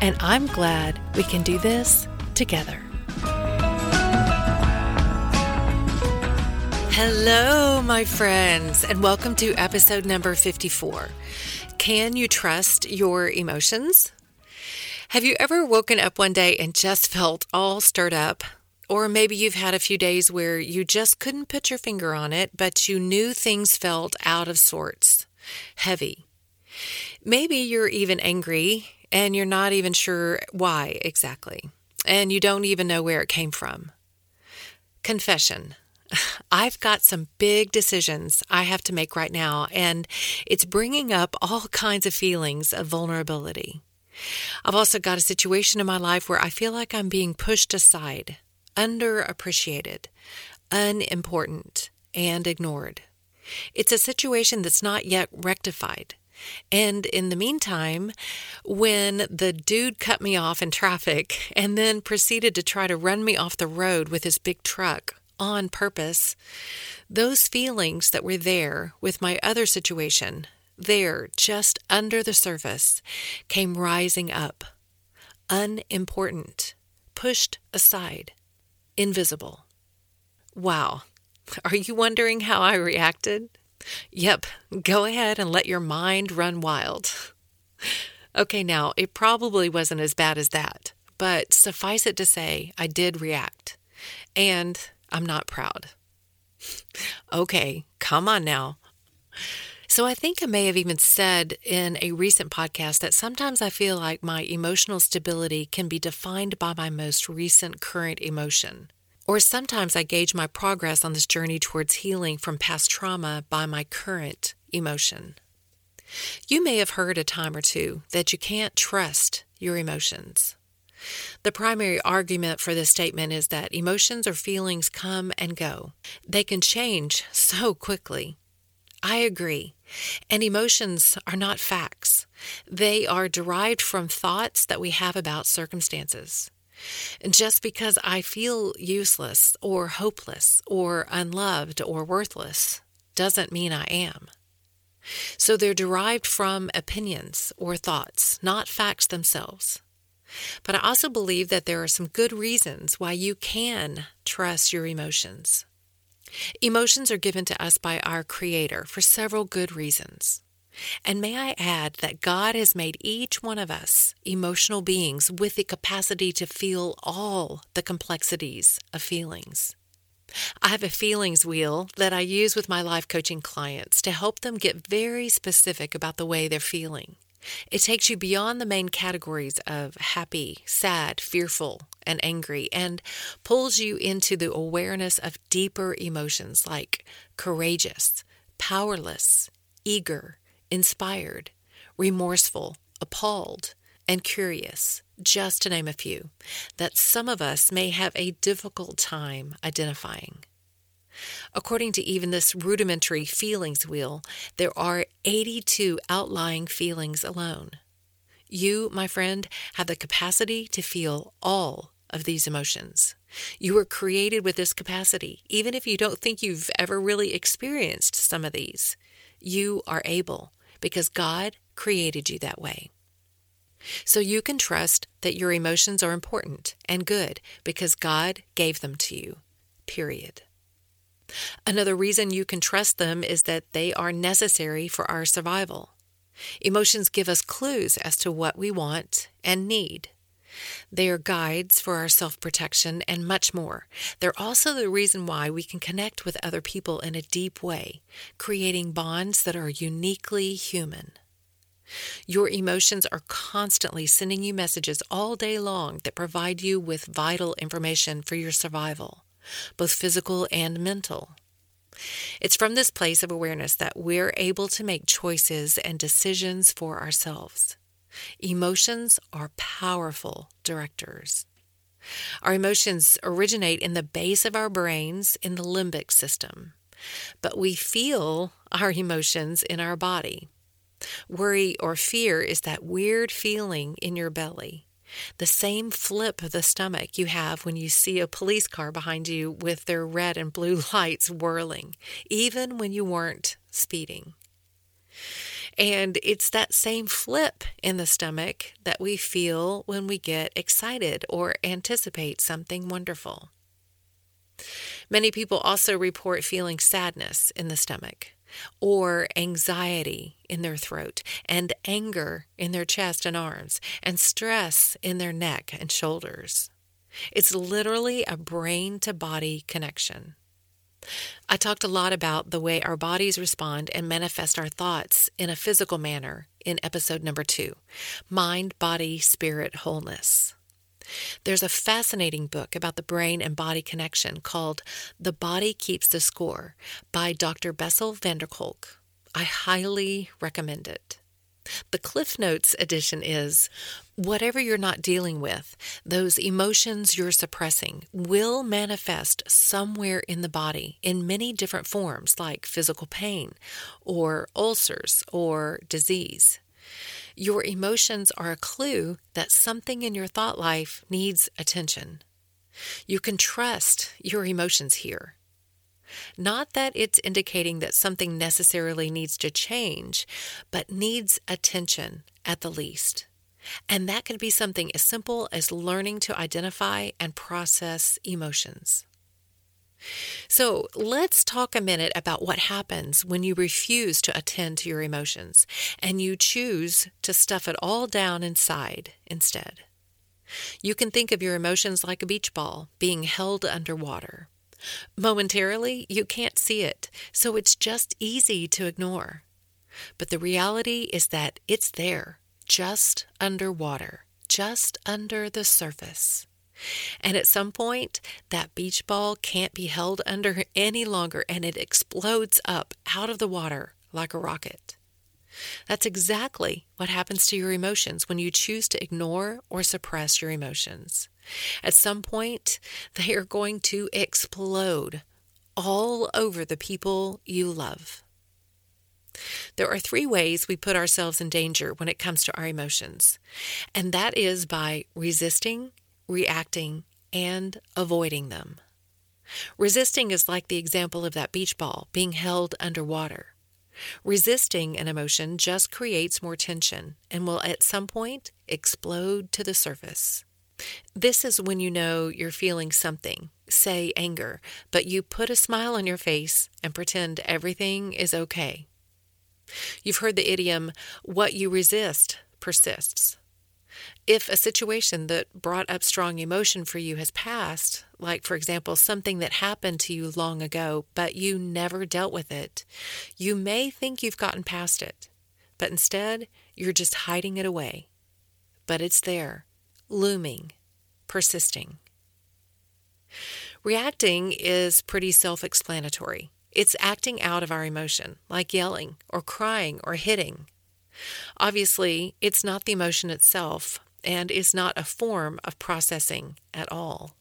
and I'm glad we can do this together. Hello, my friends, and welcome to episode number 54. Can you trust your emotions? Have you ever woken up one day and just felt all stirred up? Or maybe you've had a few days where you just couldn't put your finger on it, but you knew things felt out of sorts, heavy. Maybe you're even angry and you're not even sure why exactly and you don't even know where it came from. Confession. I've got some big decisions I have to make right now, and it's bringing up all kinds of feelings of vulnerability. I've also got a situation in my life where I feel like I'm being pushed aside, underappreciated, unimportant, and ignored. It's a situation that's not yet rectified. And in the meantime, when the dude cut me off in traffic and then proceeded to try to run me off the road with his big truck on purpose, those feelings that were there with my other situation, there just under the surface, came rising up. Unimportant, pushed aside, invisible. Wow. Are you wondering how I reacted? Yep, go ahead and let your mind run wild. Okay, now, it probably wasn't as bad as that, but suffice it to say, I did react. And I'm not proud. Okay, come on now. So I think I may have even said in a recent podcast that sometimes I feel like my emotional stability can be defined by my most recent current emotion. Or sometimes I gauge my progress on this journey towards healing from past trauma by my current emotion. You may have heard a time or two that you can't trust your emotions. The primary argument for this statement is that emotions or feelings come and go. They can change so quickly. I agree. And emotions are not facts. They are derived from thoughts that we have about circumstances. Just because I feel useless or hopeless or unloved or worthless doesn't mean I am. So they're derived from opinions or thoughts, not facts themselves. But I also believe that there are some good reasons why you can trust your emotions. Emotions are given to us by our Creator for several good reasons. And may I add that God has made each one of us emotional beings with the capacity to feel all the complexities of feelings. I have a feelings wheel that I use with my life coaching clients to help them get very specific about the way they're feeling. It takes you beyond the main categories of happy, sad, fearful, and angry and pulls you into the awareness of deeper emotions like courageous, powerless, eager, inspired, remorseful, appalled, and curious, just to name a few, that some of us may have a difficult time identifying. According to even this rudimentary feelings wheel, there are 82 outlying feelings alone. You, my friend, have the capacity to feel all of these emotions. You were created with this capacity, even if you don't think you've ever really experienced some of these. You are able because God created you that way. So you can trust that your emotions are important and good because God gave them to you. Period. Another reason you can trust them is that they are necessary for our survival. Emotions give us clues as to what we want and need. They are guides for our self protection and much more. They're also the reason why we can connect with other people in a deep way, creating bonds that are uniquely human. Your emotions are constantly sending you messages all day long that provide you with vital information for your survival, both physical and mental. It's from this place of awareness that we're able to make choices and decisions for ourselves. Emotions are powerful directors. Our emotions originate in the base of our brains in the limbic system, but we feel our emotions in our body. Worry or fear is that weird feeling in your belly, the same flip of the stomach you have when you see a police car behind you with their red and blue lights whirling, even when you weren't speeding. And it's that same flip in the stomach that we feel when we get excited or anticipate something wonderful. Many people also report feeling sadness in the stomach, or anxiety in their throat, and anger in their chest and arms, and stress in their neck and shoulders. It's literally a brain to body connection. I talked a lot about the way our bodies respond and manifest our thoughts in a physical manner in episode number two Mind, Body, Spirit, Wholeness. There's a fascinating book about the brain and body connection called The Body Keeps the Score by Dr. Bessel van der Kolk. I highly recommend it. The Cliff Notes edition is whatever you're not dealing with, those emotions you're suppressing will manifest somewhere in the body in many different forms, like physical pain, or ulcers, or disease. Your emotions are a clue that something in your thought life needs attention. You can trust your emotions here. Not that it's indicating that something necessarily needs to change, but needs attention at the least. And that can be something as simple as learning to identify and process emotions. So let's talk a minute about what happens when you refuse to attend to your emotions and you choose to stuff it all down inside instead. You can think of your emotions like a beach ball being held underwater. Momentarily, you can't see it, so it's just easy to ignore. But the reality is that it's there, just underwater, just under the surface. And at some point, that beach ball can't be held under any longer and it explodes up out of the water like a rocket. That's exactly what happens to your emotions when you choose to ignore or suppress your emotions. At some point, they are going to explode all over the people you love. There are three ways we put ourselves in danger when it comes to our emotions, and that is by resisting, reacting, and avoiding them. Resisting is like the example of that beach ball being held underwater. Resisting an emotion just creates more tension and will at some point explode to the surface. This is when you know you're feeling something, say anger, but you put a smile on your face and pretend everything is okay. You've heard the idiom, what you resist persists. If a situation that brought up strong emotion for you has passed, like for example, something that happened to you long ago, but you never dealt with it, you may think you've gotten past it, but instead you're just hiding it away. But it's there, looming, persisting. Reacting is pretty self explanatory. It's acting out of our emotion, like yelling or crying or hitting. Obviously, it's not the emotion itself and is not a form of processing at all.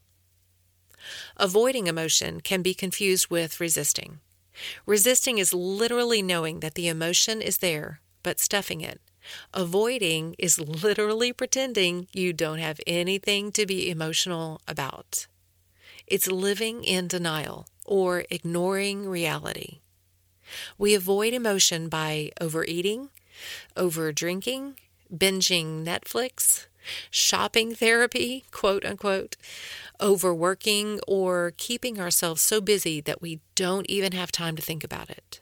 Avoiding emotion can be confused with resisting. Resisting is literally knowing that the emotion is there, but stuffing it, Avoiding is literally pretending you don't have anything to be emotional about. It's living in denial or ignoring reality. We avoid emotion by overeating, over drinking, binging Netflix, shopping therapy, quote unquote, overworking, or keeping ourselves so busy that we don't even have time to think about it.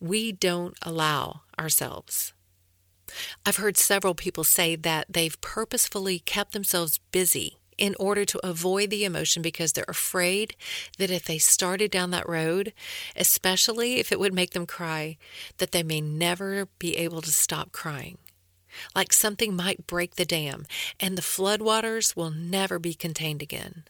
We don't allow ourselves. I've heard several people say that they've purposefully kept themselves busy in order to avoid the emotion because they're afraid that if they started down that road, especially if it would make them cry, that they may never be able to stop crying. Like something might break the dam and the floodwaters will never be contained again.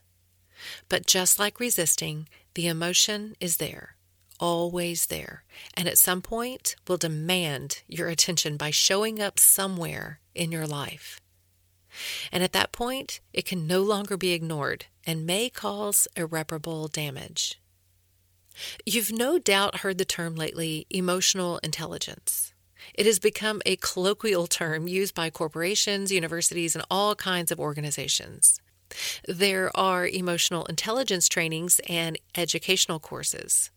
But just like resisting, the emotion is there, always there, and at some point will demand your attention by showing up somewhere in your life. And at that point, it can no longer be ignored and may cause irreparable damage. You've no doubt heard the term lately emotional intelligence. It has become a colloquial term used by corporations, universities, and all kinds of organizations. There are emotional intelligence trainings and educational courses.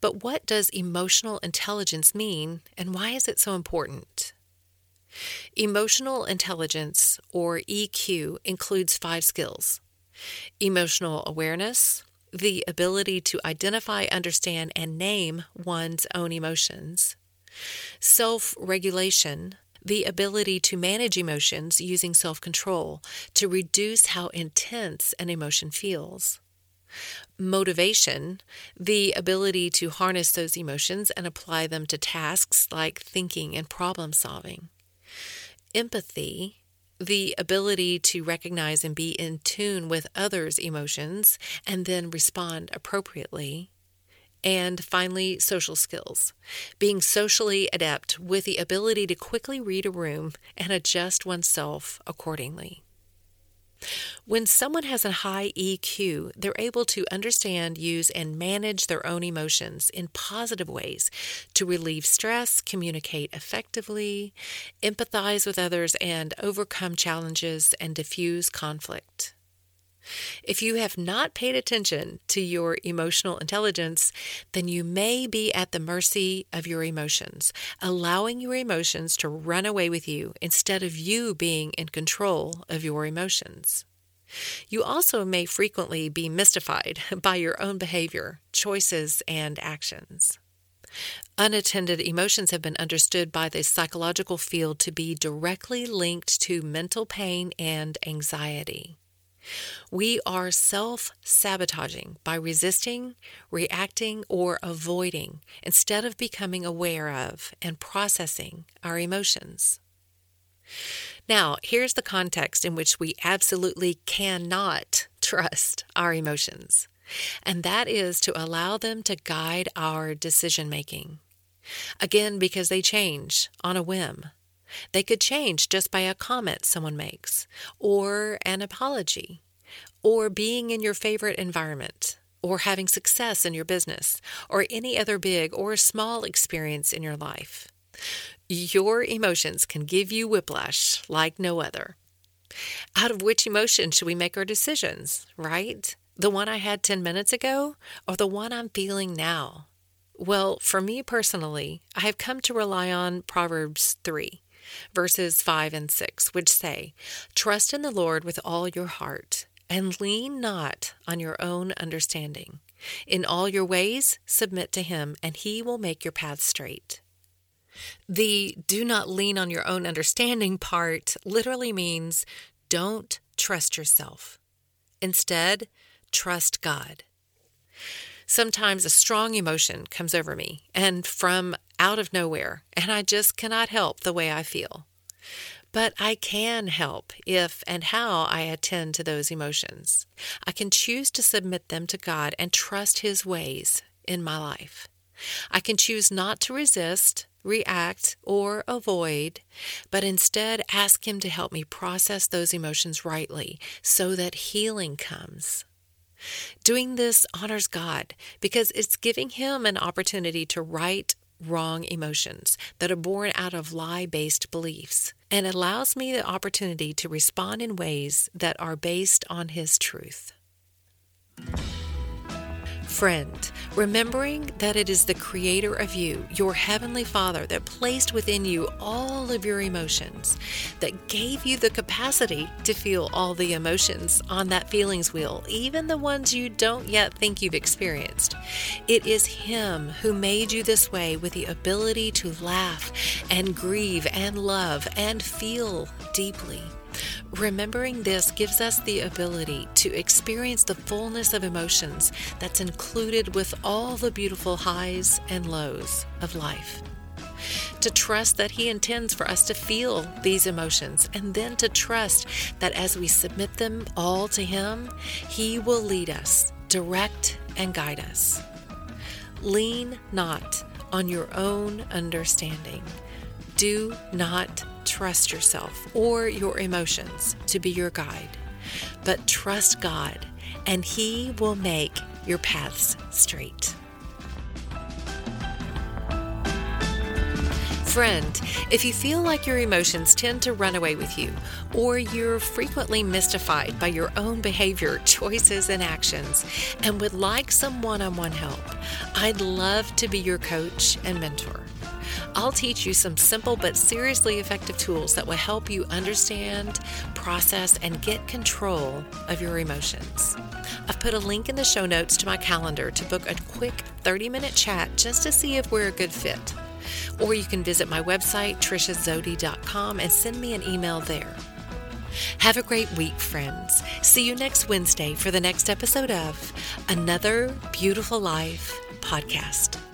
But what does emotional intelligence mean, and why is it so important? Emotional intelligence, or EQ, includes five skills emotional awareness, the ability to identify, understand, and name one's own emotions, self regulation, the ability to manage emotions using self control to reduce how intense an emotion feels. Motivation, the ability to harness those emotions and apply them to tasks like thinking and problem solving empathy, the ability to recognize and be in tune with others' emotions and then respond appropriately. And finally, social skills. Being socially adept with the ability to quickly read a room and adjust oneself accordingly. When someone has a high EQ, they're able to understand, use, and manage their own emotions in positive ways to relieve stress, communicate effectively, empathize with others, and overcome challenges and diffuse conflict. If you have not paid attention to your emotional intelligence, then you may be at the mercy of your emotions, allowing your emotions to run away with you instead of you being in control of your emotions. You also may frequently be mystified by your own behavior, choices, and actions. Unattended emotions have been understood by the psychological field to be directly linked to mental pain and anxiety. We are self sabotaging by resisting, reacting, or avoiding instead of becoming aware of and processing our emotions. Now, here's the context in which we absolutely cannot trust our emotions, and that is to allow them to guide our decision making. Again, because they change on a whim. They could change just by a comment someone makes, or an apology, or being in your favorite environment, or having success in your business, or any other big or small experience in your life. Your emotions can give you whiplash like no other. Out of which emotion should we make our decisions, right? The one I had 10 minutes ago or the one I'm feeling now? Well, for me personally, I have come to rely on Proverbs 3 verses 5 and 6, which say, Trust in the Lord with all your heart, and lean not on your own understanding. In all your ways, submit to him, and he will make your path straight. The do not lean on your own understanding part literally means don't trust yourself. Instead, trust God. Sometimes a strong emotion comes over me and from out of nowhere, and I just cannot help the way I feel. But I can help if and how I attend to those emotions. I can choose to submit them to God and trust His ways in my life. I can choose not to resist, react, or avoid, but instead ask Him to help me process those emotions rightly so that healing comes. Doing this honors God because it's giving Him an opportunity to right wrong emotions that are born out of lie based beliefs and allows me the opportunity to respond in ways that are based on His truth. Friend, remembering that it is the Creator of you, your Heavenly Father, that placed within you all of your emotions, that gave you the capacity to feel all the emotions on that feelings wheel, even the ones you don't yet think you've experienced. It is Him who made you this way with the ability to laugh and grieve and love and feel deeply. Remembering this gives us the ability to experience the fullness of emotions that's included with all the beautiful highs and lows of life. To trust that He intends for us to feel these emotions, and then to trust that as we submit them all to Him, He will lead us, direct, and guide us. Lean not on your own understanding. Do not trust yourself or your emotions to be your guide, but trust God, and He will make your paths straight. Friend, if you feel like your emotions tend to run away with you, or you're frequently mystified by your own behavior, choices, and actions, and would like some one on one help, I'd love to be your coach and mentor. I'll teach you some simple but seriously effective tools that will help you understand, process, and get control of your emotions. I've put a link in the show notes to my calendar to book a quick 30 minute chat just to see if we're a good fit. Or you can visit my website, triciazody.com, and send me an email there. Have a great week, friends. See you next Wednesday for the next episode of Another Beautiful Life podcast.